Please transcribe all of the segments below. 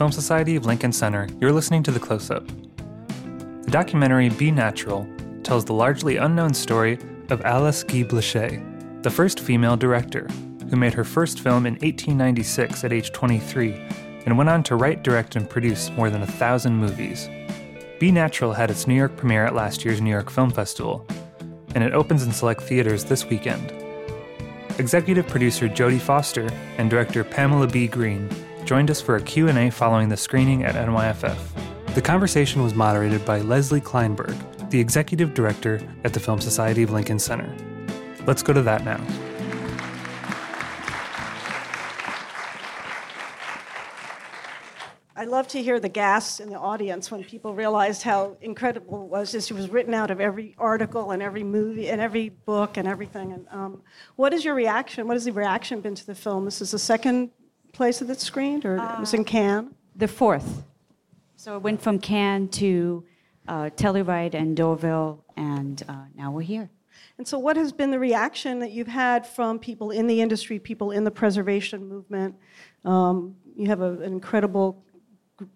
Film Society of Lincoln Center, you're listening to The Close Up. The documentary Be Natural tells the largely unknown story of Alice Guy Blaché, the first female director, who made her first film in 1896 at age 23 and went on to write, direct, and produce more than a thousand movies. Be Natural had its New York premiere at last year's New York Film Festival, and it opens in select theaters this weekend. Executive producer Jodie Foster and director Pamela B. Green joined us for a Q&A following the screening at NYFF. The conversation was moderated by Lesli Klainberg, the executive director at the Film Society of Lincoln Center. Let's go to that now. I love to hear the gasps in the audience when people realized how incredible it was. Just it was written out of every article and every movie and every book and everything. And um, what is your reaction? What has the reaction been to the film? This is the second place that it's screened, or uh, it was in Cannes. The fourth. So it went from Cannes to uh, Telluride and Deauville, and uh, now we're here. And so, what has been the reaction that you've had from people in the industry, people in the preservation movement? Um, you have a, an incredible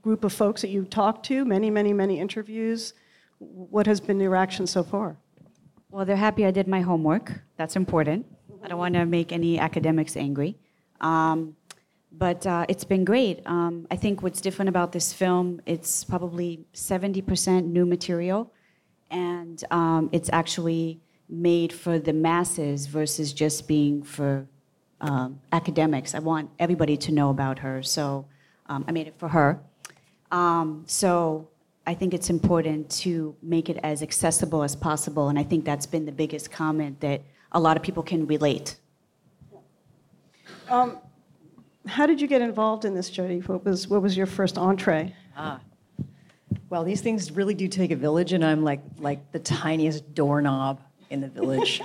group of folks that you've talked to, many, many, many interviews. What has been the reaction so far? Well, they're happy I did my homework. That's important. I don't want to make any academics angry. Um, but uh, it's been great. Um, I think what's different about this film, it's probably 70% new material, and um, it's actually made for the masses versus just being for um, academics. I want everybody to know about her, so um, I made it for her. Um, so I think it's important to make it as accessible as possible, and I think that's been the biggest comment that a lot of people can relate. Um, how did you get involved in this, Jodie? What was what was your first entree? Ah. Well, these things really do take a village, and I'm like like the tiniest doorknob in the village.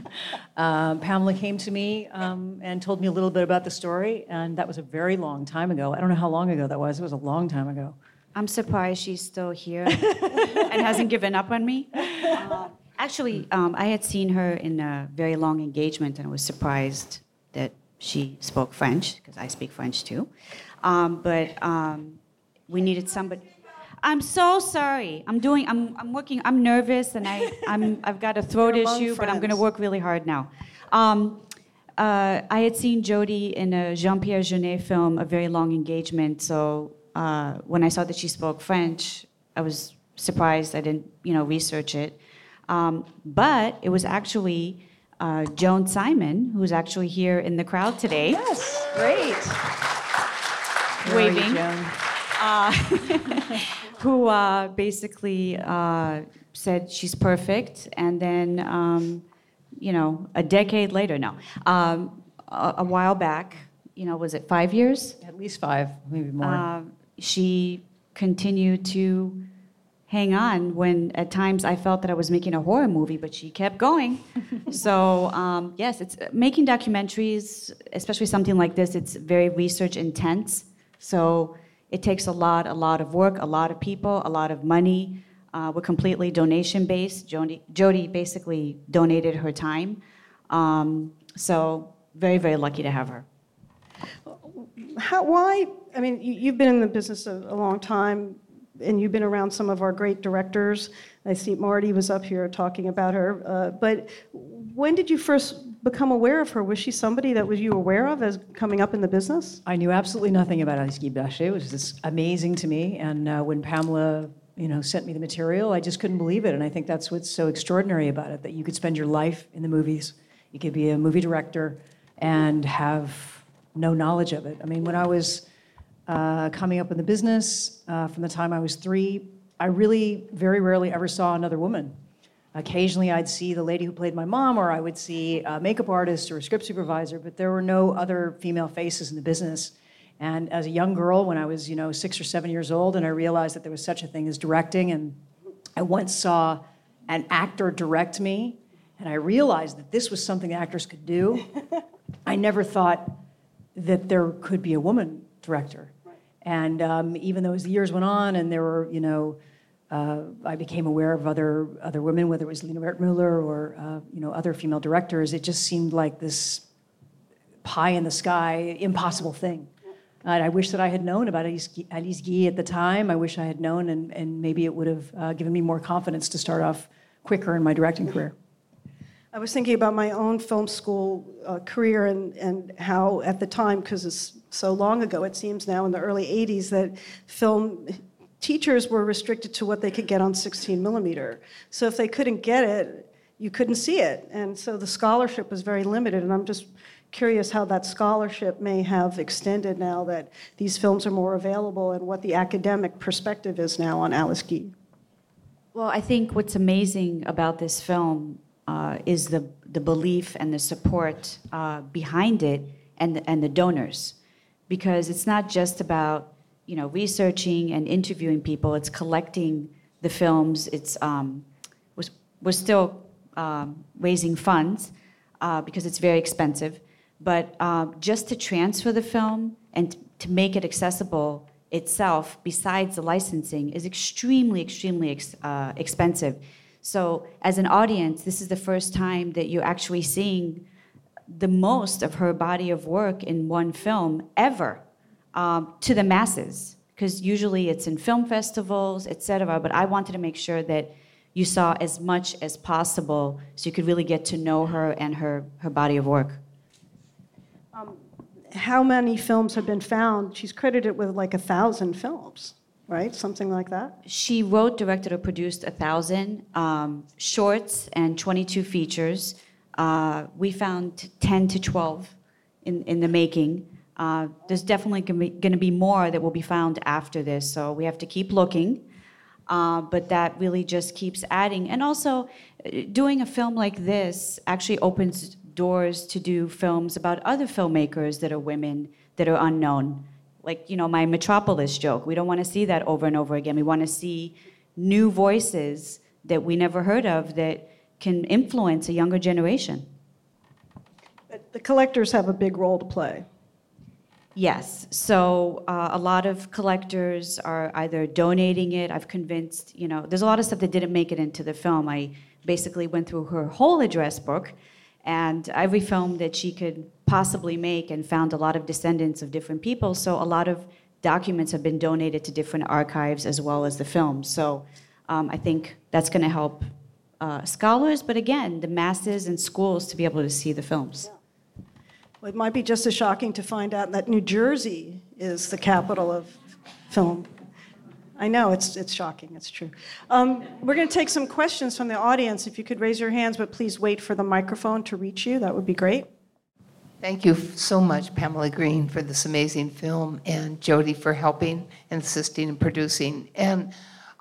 um, Pamela came to me um, and told me a little bit about the story, and that was a very long time ago. I don't know how long ago that was. It was a long time ago. I'm surprised she's still here and hasn't given up on me. Uh, actually, um, I had seen her in a very long engagement and I was surprised that she spoke French, because I speak French too. Um, but um, we needed somebody. I'm so sorry. I'm doing. I'm. I'm working. I'm nervous, and I. I'm. I've got a throat issue, but I'm going to work really hard now. Um, uh, I had seen Jodie in a Jean-Pierre Jeunet film, A Very Long Engagement. So uh, when I saw that she spoke French, I was surprised. I didn't, you know, research it. Um, but it was actually uh, Joan Simon, who's actually here in the crowd today. Yes, great. Waving. Uh, who uh, basically uh, said she's perfect, and then, um, you know, a decade later, no, um, a, a, while back, you know, was it five years? At least five, maybe more. Uh, she continued to hang on when at times I felt that I was making a horror movie, but she kept going. so um, yes, it's making documentaries, especially something like this. It's very research intense. So it takes a lot, a lot of work, a lot of people, a lot of money. Uh, we're completely donation based. Jody, Jodie basically donated her time. Um, so very, very lucky to have her. How, why? I mean, you, have been in the business a, a, long time, and you've been around some of our great directors. I see Marty was up here talking about her. Uh, but when did you first become aware of her? Was she somebody that was you aware of as coming up in the business? I knew absolutely nothing about Alice Guy Blaché. It was just amazing to me. And uh, when Pamela, you know, sent me the material, I just couldn't believe it. And I think that's what's so extraordinary about it, that you could spend your life in the movies. You could be a movie director and have no knowledge of it. I mean, when I was uh, coming up in the business, uh, from the time I was three, I really very rarely ever saw another woman Occasionally, I'd see the lady who played my mom, or I would see a makeup artist or a script supervisor, but there were no other female faces in the business. And as a young girl, when I was, you know, six or seven years old, and I realized that there was such a thing as directing, and I once saw an actor direct me, and I realized that this was something actors could do. I never thought that there could be a woman director. And um, even though as the years went on, and there were, you know, uh, I became aware of other other women, whether it was Lina Wertmuller or uh, you know other female directors. It just seemed like this pie in the sky, impossible thing. And I wish that I had known about Alice Guy at the time. I wish I had known, and, and maybe it would have uh, given me more confidence to start off quicker in my directing career. I was thinking about my own film school uh, career and, and how, at the time, because it's so long ago, it seems now in the early 80s, that film teachers were restricted to what they could get on 16 millimeter. So if they couldn't get it, you couldn't see it. And so the scholarship was very limited. And I'm just curious how that scholarship may have extended now that these films are more available and what the academic perspective is now on Alice Guy. Well, I think what's amazing about this film uh, is the, the belief and the support uh, behind it and the, and the donors. Because it's not just about you know, researching and interviewing people, it's collecting the films, it's, um, we're, we're still um, raising funds uh, because it's very expensive. But uh, just to transfer the film and to make it accessible itself, besides the licensing, is extremely, extremely ex- uh, expensive. So, as an audience, this is the first time that you're actually seeing the most of her body of work in one film ever um, to the masses. Because usually it's in film festivals, et cetera. But I wanted to make sure that you saw as much as possible so you could really get to know her and her, her body of work. How many films have been found? She's credited with like a thousand films, right? Something like that. She wrote, directed, or produced a thousand um, shorts and 22 features. Uh, we found 10 to 12 in, in the making. Uh, there's definitely going to be more that will be found after this, so we have to keep looking. Uh, but that really just keeps adding. And also, uh, doing a film like this actually opens doors to do films about other filmmakers that are women that are unknown. Like, you know, my Metropolis joke. We don't want to see that over and over again. We want to see new voices that we never heard of that can influence a younger generation. But the collectors have a big role to play. Yes. So uh, a lot of collectors are either donating it. I've convinced, you know, there's a lot of stuff that didn't make it into the film. I basically went through her whole address book and every film that she could possibly make and found a lot of descendants of different people. So a lot of documents have been donated to different archives as well as the film. So um, I think that's going to help uh, scholars, but again, the masses and schools to be able to see the films. Well, it might be just as shocking to find out that New Jersey is the capital of film. I know, it's, it's shocking, it's true. Um, we're going to take some questions from the audience. If you could raise your hands, but please wait for the microphone to reach you, that would be great. Thank you so much, Pamela Green, for this amazing film, and Jodie for helping and assisting and producing. And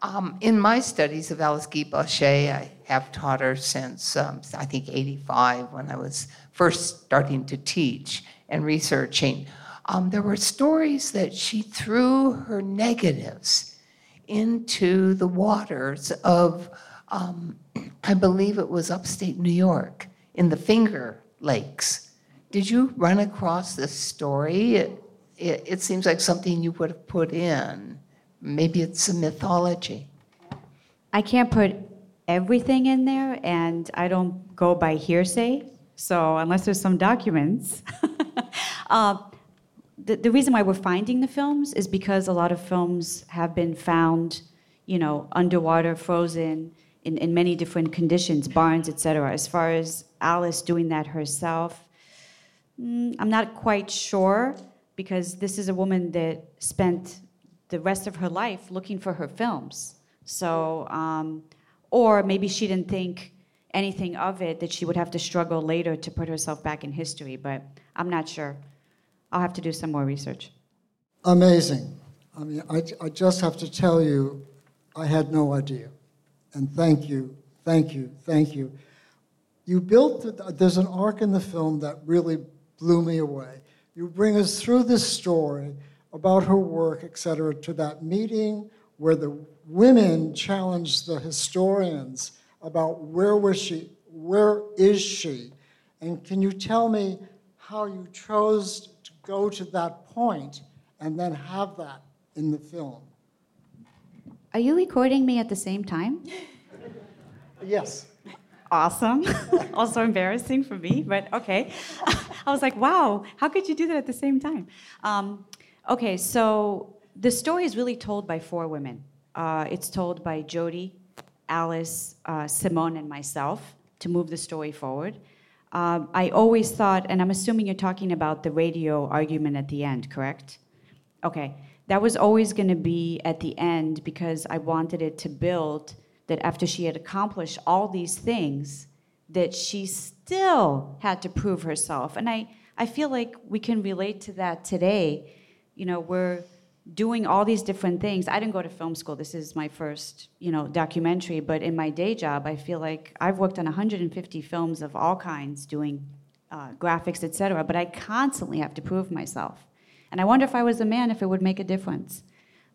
um, in my studies of Alice Guy I have taught her since um, I think 85 when I was first starting to teach and researching. Um, there were stories that she threw her negatives into the waters of, um, I believe it was upstate New York, in the Finger Lakes. Did you run across this story? It, it, it seems like something you would have put in. Maybe it's a mythology. I can't put everything in there, and I don't go by hearsay. So unless there's some documents, uh, the, the reason why we're finding the films is because a lot of films have been found, you know, underwater, frozen, in, in many different conditions, barns, etc. As far as Alice doing that herself, mm, I'm not quite sure because this is a woman that spent the rest of her life looking for her films. So, um, or maybe she didn't think anything of it that she would have to struggle later to put herself back in history, but I'm not sure. I'll have to do some more research. Amazing. I mean, I, I just have to tell you, I had no idea. And thank you, thank you, thank you. You built, the, there's an arc in the film that really blew me away. You bring us through this story about her work, et cetera, to that meeting where the women challenged the historians about where was she, where is she, and can you tell me how you chose go to that point and then have that in the film? Are you recording me at the same time? Yes. Awesome. also embarrassing for me, but okay. I was like, wow, how could you do that at the same time? Um, Okay, so the story is really told by four women. Uh, it's told by Jodie, Alice, uh, Simone, and myself to move the story forward. Um, I always thought, and I'm assuming you're talking about the radio argument at the end, correct? Okay, that was always going to be at the end because I wanted it to build that after she had accomplished all these things, that she still had to prove herself. And I, I feel like we can relate to that today. You know, we're doing all these different things. I didn't go to film school. This is my first, you know, documentary. But in my day job, I feel like I've worked on 150 films of all kinds, doing uh, graphics, etc. But I constantly have to prove myself. And I wonder if I was a man, if it would make a difference.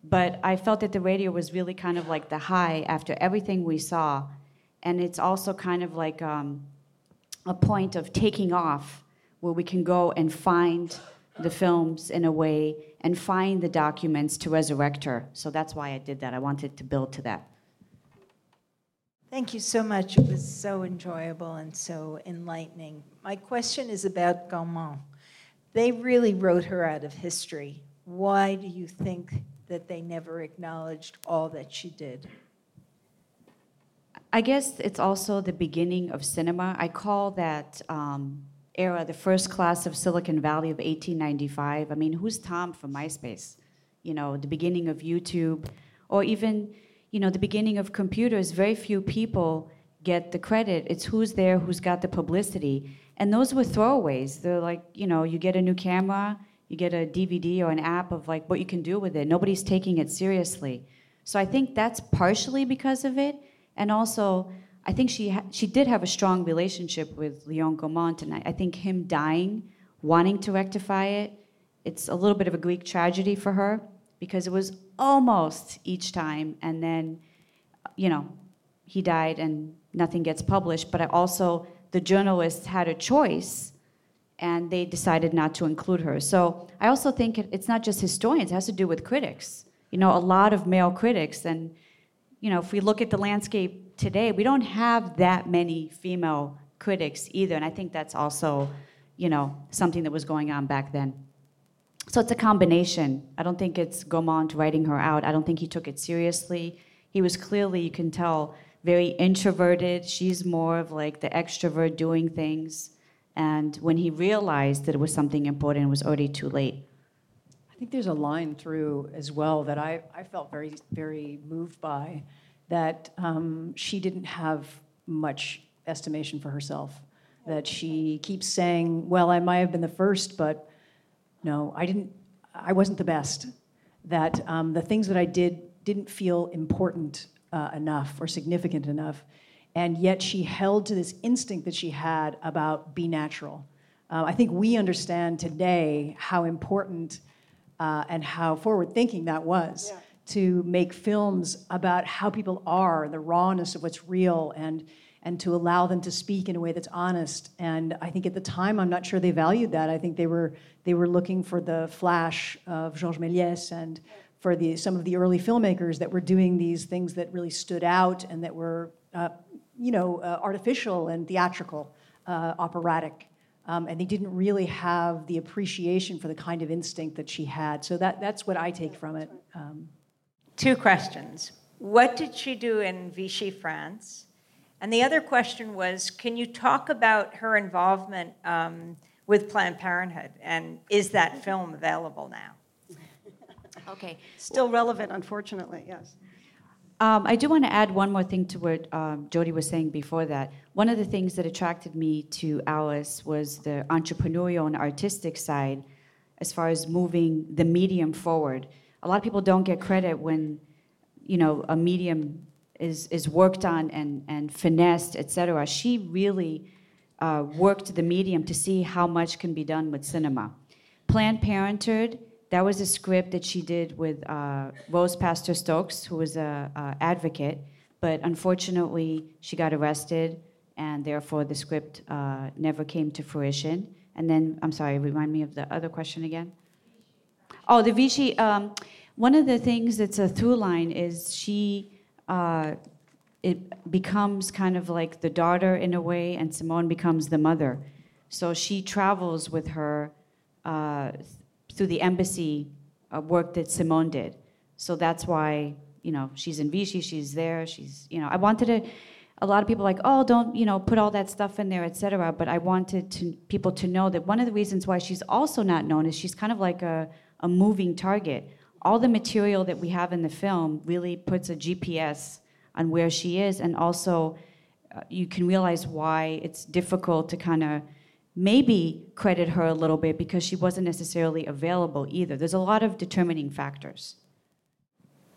But I felt that the radio was really kind of like the high after everything we saw. And it's also kind of like um, a point of taking off where we can go and find the films in a way and find the documents to resurrect her. So that's why I did that. I wanted to build to that. Thank you so much. It was so enjoyable and so enlightening. My question is about Gaumont. They really wrote her out of history. Why do you think that they never acknowledged all that she did? I guess it's also the beginning of cinema. I call that um, era the first class of Silicon Valley of 1895. I mean, who's Tom from MySpace? You know, the beginning of YouTube, or even, you know, the beginning of computers. Very few people get the credit. It's who's there, who's got the publicity. And those were throwaways. They're like, you know, you get a new camera, you get a DVD or an app of like what you can do with it. Nobody's taking it seriously. So I think that's partially because of it. And also, I think she ha- she did have a strong relationship with Leon Gaumont, and I, I think him dying, wanting to rectify it, it's a little bit of a Greek tragedy for her because it was almost each time, and then, you know, he died and nothing gets published. But I also the journalists had a choice, and they decided not to include her. So I also think it, it's not just historians; it has to do with critics. You know, a lot of male critics, and you know, if we look at the landscape today, we don't have that many female critics either. And I think that's also, you know, something that was going on back then. So it's a combination. I don't think it's Gaumont writing her out. I don't think he took it seriously. He was clearly, you can tell, very introverted. She's more of like the extrovert doing things. And when he realized that it was something important, it was already too late. Think there's a line through as well that I, I felt very, very moved by that um, she didn't have much estimation for herself. That she keeps saying, "Well, I might have been the first, but no, I didn't. I wasn't the best." That um, the things that I did didn't feel important uh, enough or significant enough, and yet she held to this instinct that she had about be natural. Uh, I think we understand today how important uh, and how forward thinking that was. Yeah to make films about how people are, the rawness of what's real, and and to allow them to speak in a way that's honest. And I think at the time, I'm not sure they valued that. I think they were they were looking for the flash of Georges Méliès and for the some of the early filmmakers that were doing these things that really stood out and that were, uh, you know, uh, artificial and theatrical, uh, operatic. Um, and they didn't really have the appreciation for the kind of instinct that she had. So that, that's what I take from it. Um, Two questions. What did she do in Vichy, France? And the other question was can you talk about her involvement um, with Planned Parenthood? And is that film available now? Okay. Still relevant, unfortunately, yes. Um, I do want to add one more thing to what um, Jodie was saying before that. One of the things that attracted me to Alice was the entrepreneurial and artistic side as far as moving the medium forward a lot of people don't get credit when you know a medium is is worked on and and finessed, etc. She really uh, worked the medium to see how much can be done with cinema. Planned Parenthood. That was a script that she did with uh, Rose Pastor Stokes, who was a, a advocate, but unfortunately she got arrested, and therefore the script uh, never came to fruition. And then, I'm sorry, remind me of the other question again. Oh, the Vichy. Um, one of the things that's a through line is she. Uh, it becomes kind of like the daughter in a way, and Simone becomes the mother. So she travels with her uh, through the embassy uh, work that Simone did. So that's why, you know, she's in Vichy, she's there, she's, you know, I wanted to, a lot of people like, oh, don't, you know, put all that stuff in there, et cetera. But I wanted to, people to know that one of the reasons why she's also not known is she's kind of like a, a moving target. All the material that we have in the film really puts a GPS on where she is, and also uh, you can realize why it's difficult to kind of maybe credit her a little bit because she wasn't necessarily available either. There's a lot of determining factors.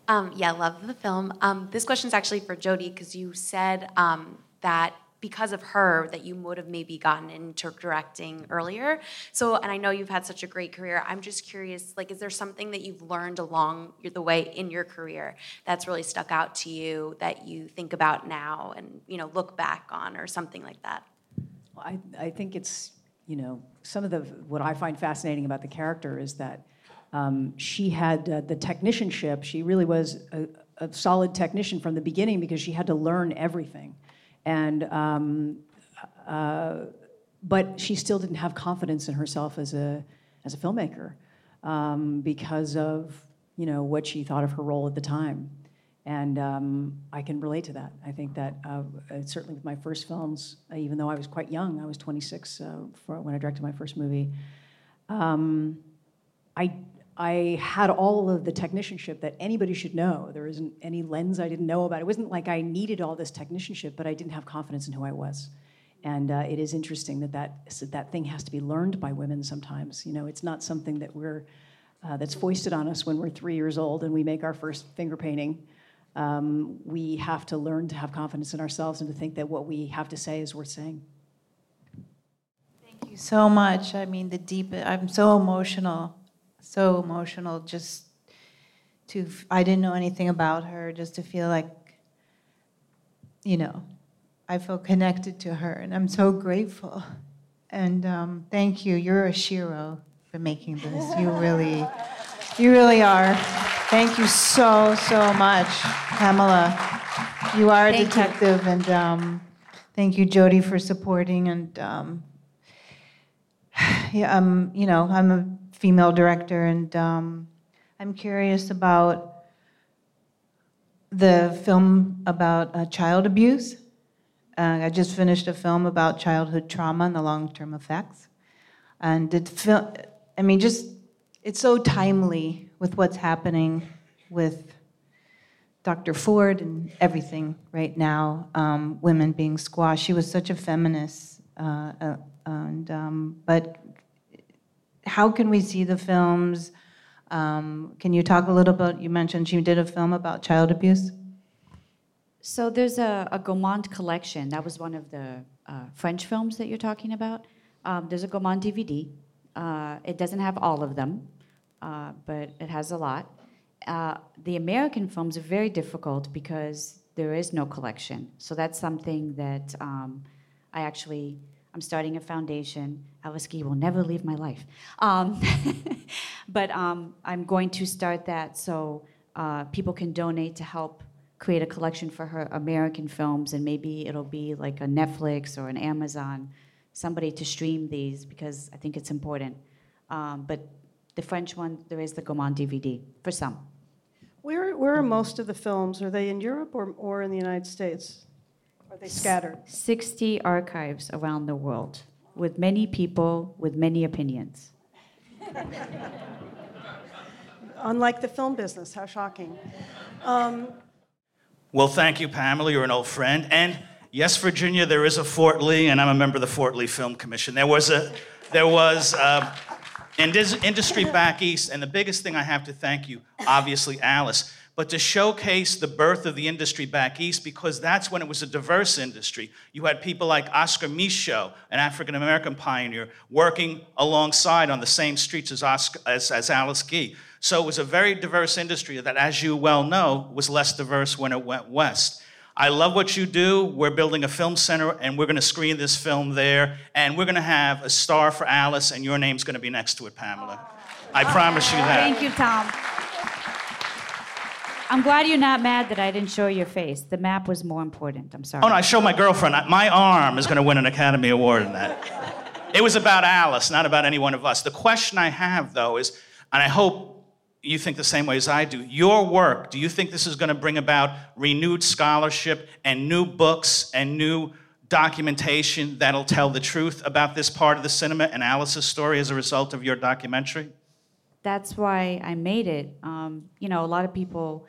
Um, yeah, love the film. Um, this question is actually for Jodie because you said um, that because of her that you would have maybe gotten into directing earlier. So, and I know you've had such a great career. I'm just curious, like, is there something that you've learned along the way in your career that's really stuck out to you that you think about now and you know look back on, or something like that? I, I think it's, you know, some of the, what I find fascinating about the character is that um, she had uh, the technicianship. She really was a, a, solid technician from the beginning because she had to learn everything. And, um, uh, but she still didn't have confidence in herself as a, as a filmmaker um, because of, you know, what she thought of her role at the time. And um, I can relate to that. I think that uh, certainly with my first films, uh, even though I was quite young, I was 26 uh, for, when I directed my first movie. Um, I I had all of the technicianship that anybody should know. There isn't any lens I didn't know about. It wasn't like I needed all this technicianship, but I didn't have confidence in who I was. And uh, it is interesting that that, that thing has to be learned by women sometimes. You know, it's not something that we're uh, that's foisted on us when we're three years old and we make our first finger painting. Um, we have to learn to have confidence in ourselves and to think that what we have to say is worth saying. Thank you so much. I mean, the deep. I'm so emotional so emotional just to, I didn't know anything about her, just to feel like, you know, I feel connected to her, and I'm so grateful. And um, thank you. You're a shero for making this. You really, you really are. Thank you so, so much, Pamela. You are a thank detective, you. and um, thank you, Jodie, for supporting. And um, yeah, um, you know, I'm a female director, and um, I'm curious about the film about uh, child abuse. Uh, I just finished a film about childhood trauma and the long-term effects, and it fil- I mean, just it's so timely with what's happening with Dr. Ford and everything right now. Um, women being squashed. She was such a feminist, uh, uh and um, but how can we see the films? Um, can you talk a little bit? You mentioned you did a film about child abuse. So there's a, a Gaumont collection. That was one of the uh, French films that you're talking about. Um, there's a Gaumont DVD. Uh, it doesn't have all of them, uh, but it has a lot. Uh, the American films are very difficult because there is no collection. So that's something that um, I actually I'm starting a foundation. Guy will never leave my life. Um, but um, I'm going to start that so uh, people can donate to help create a collection for her American films, and maybe it'll be like a Netflix or an Amazon, somebody to stream these because I think it's important. Um, but the French one, there is the Gaumont DVD for some. Where, where are most of the films? Are they in Europe or, or in the United States? Are they scattered? 60 archives around the world with many people with many opinions. Unlike the film business, how shocking. Um, well, thank you, Pamela. You're an old friend. And yes, Virginia, there is a Fort Lee, and I'm a member of the Fort Lee Film Commission. There was a, there was uh, industry back east, and the biggest thing I have to thank you, obviously, Alice but to showcase the birth of the industry back east because that's when it was a diverse industry. You had people like Oscar Micheaux, an African American pioneer, working alongside on the same streets as, Oscar, as, as Alice Guy. So it was a very diverse industry that, as you well know, was less diverse when it went west. I love what you do. We're building a film center and we're going to screen this film there. And we're going to have a star for Alice, and your name's going to be next to it, Pamela. I promise you that. Thank you, Tom. I'm glad you're not mad that I didn't show your face. The map was more important. I'm sorry. Oh, no, I showed my girlfriend. My arm is going to win an Academy Award in that. It was about Alice, not about any one of us. The question I have, though, is, and I hope you think the same way as I do. Your work, do you think this is going to bring about renewed scholarship and new books and new documentation that'll tell the truth about this part of the cinema and Alice's story as a result of your documentary? That's why I made it. Um, you know, a lot of people,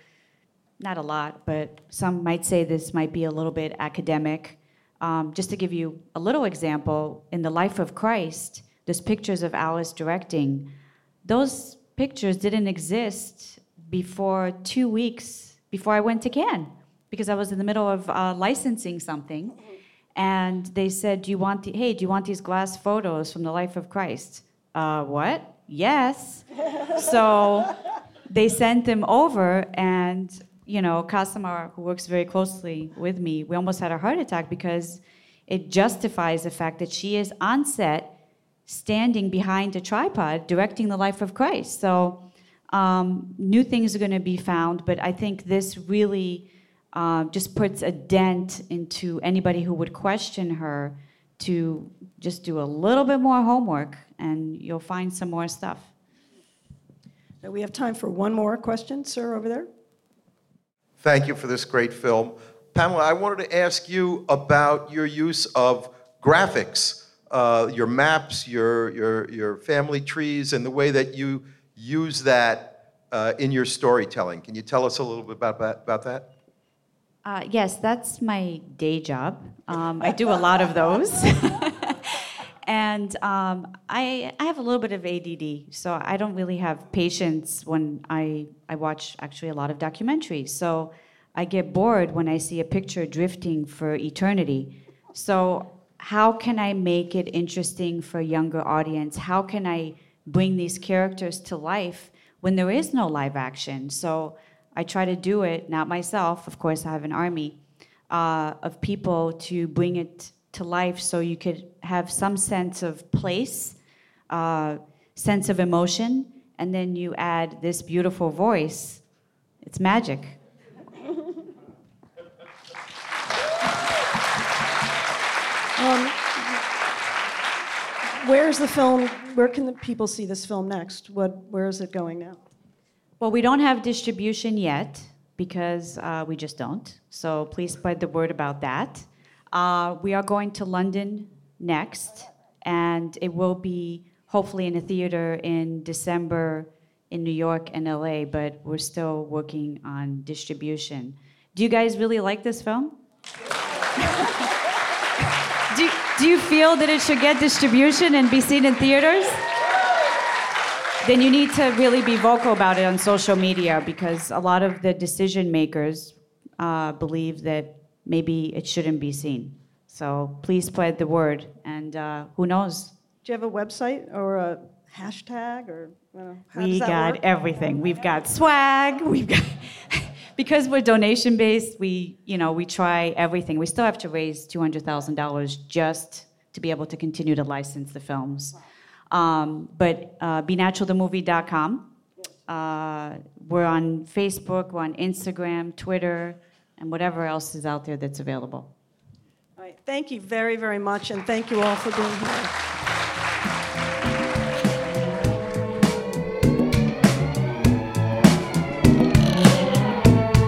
not a lot, but some might say this might be a little bit academic. Um, just to give you a little example, in the life of Christ, there's pictures of Alice directing. Those pictures didn't exist before two weeks before I went to Cannes because I was in the middle of uh, licensing something. And they said, do you want the, hey, do you want these glass photos from the life of Christ? Uh, what? Yes. so they sent them over, and you know, Casimir, who works very closely with me, we almost had a heart attack because it justifies the fact that she is on set standing behind a tripod directing the life of Christ. So um, new things are going to be found, but I think this really uh, just puts a dent into anybody who would question her to just do a little bit more homework and you'll find some more stuff. So we have time for one more question, sir, over there. Thank you for this great film. Pamela, I wanted to ask you about your use of graphics uh, your maps, your, your, your family trees, and the way that you use that uh, in your storytelling. Can you tell us a little bit about, about, about that? Uh, yes, that's my day job. Um, I do a lot of those. and um, I, I have a little bit of ADD, so I don't really have patience when I, I watch actually a lot of documentaries. So I get bored when I see a picture drifting for eternity. So how can I make it interesting for a younger audience? How can I bring these characters to life when there is no live action? So I try to do it, not myself, of course, I have an army uh, of people to bring it to life so you could have some sense of place, uh, sense of emotion, and then you add this beautiful voice. It's magic. Um, where's the film? Where can the people see this film next? What? Where is it going now? Well, we don't have distribution yet because uh, we just don't. So please spread the word about that. Uh, we are going to London next, and it will be hopefully in a theater in December in New York and LA, but we're still working on distribution. Do you guys really like this film? do, you feel that it should get distribution and be seen in theaters? Then you need to really be vocal about it on social media because a lot of the decision makers uh, believe that maybe it shouldn't be seen. So please spread the word, and uh, who knows? Do you have a website or a hashtag or? we got work? everything. We've got swag. We've got. because we're donation based, we, you know, we try everything. We still have to raise $200,000 just to be able to continue to license the films. Um, but uh, benaturalthemovie.com. Uh, we're on Facebook, we're on Instagram, Twitter, and whatever else is out there that's available. All right. Thank you very, very much, and thank you all for being here.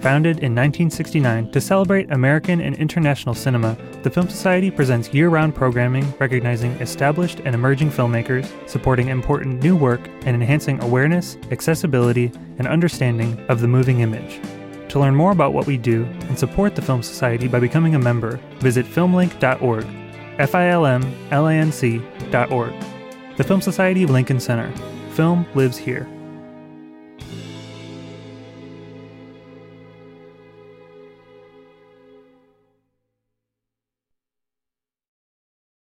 Founded in 1969 to celebrate American and international cinema, the Film Society presents year round programming recognizing established and emerging filmmakers, supporting important new work, and enhancing awareness, accessibility, and understanding of the moving image. To learn more about what we do and support the Film Society by becoming a member, visit filmlinc.org, F I L M L I N C.org. The Film Society of Lincoln Center. Film lives here.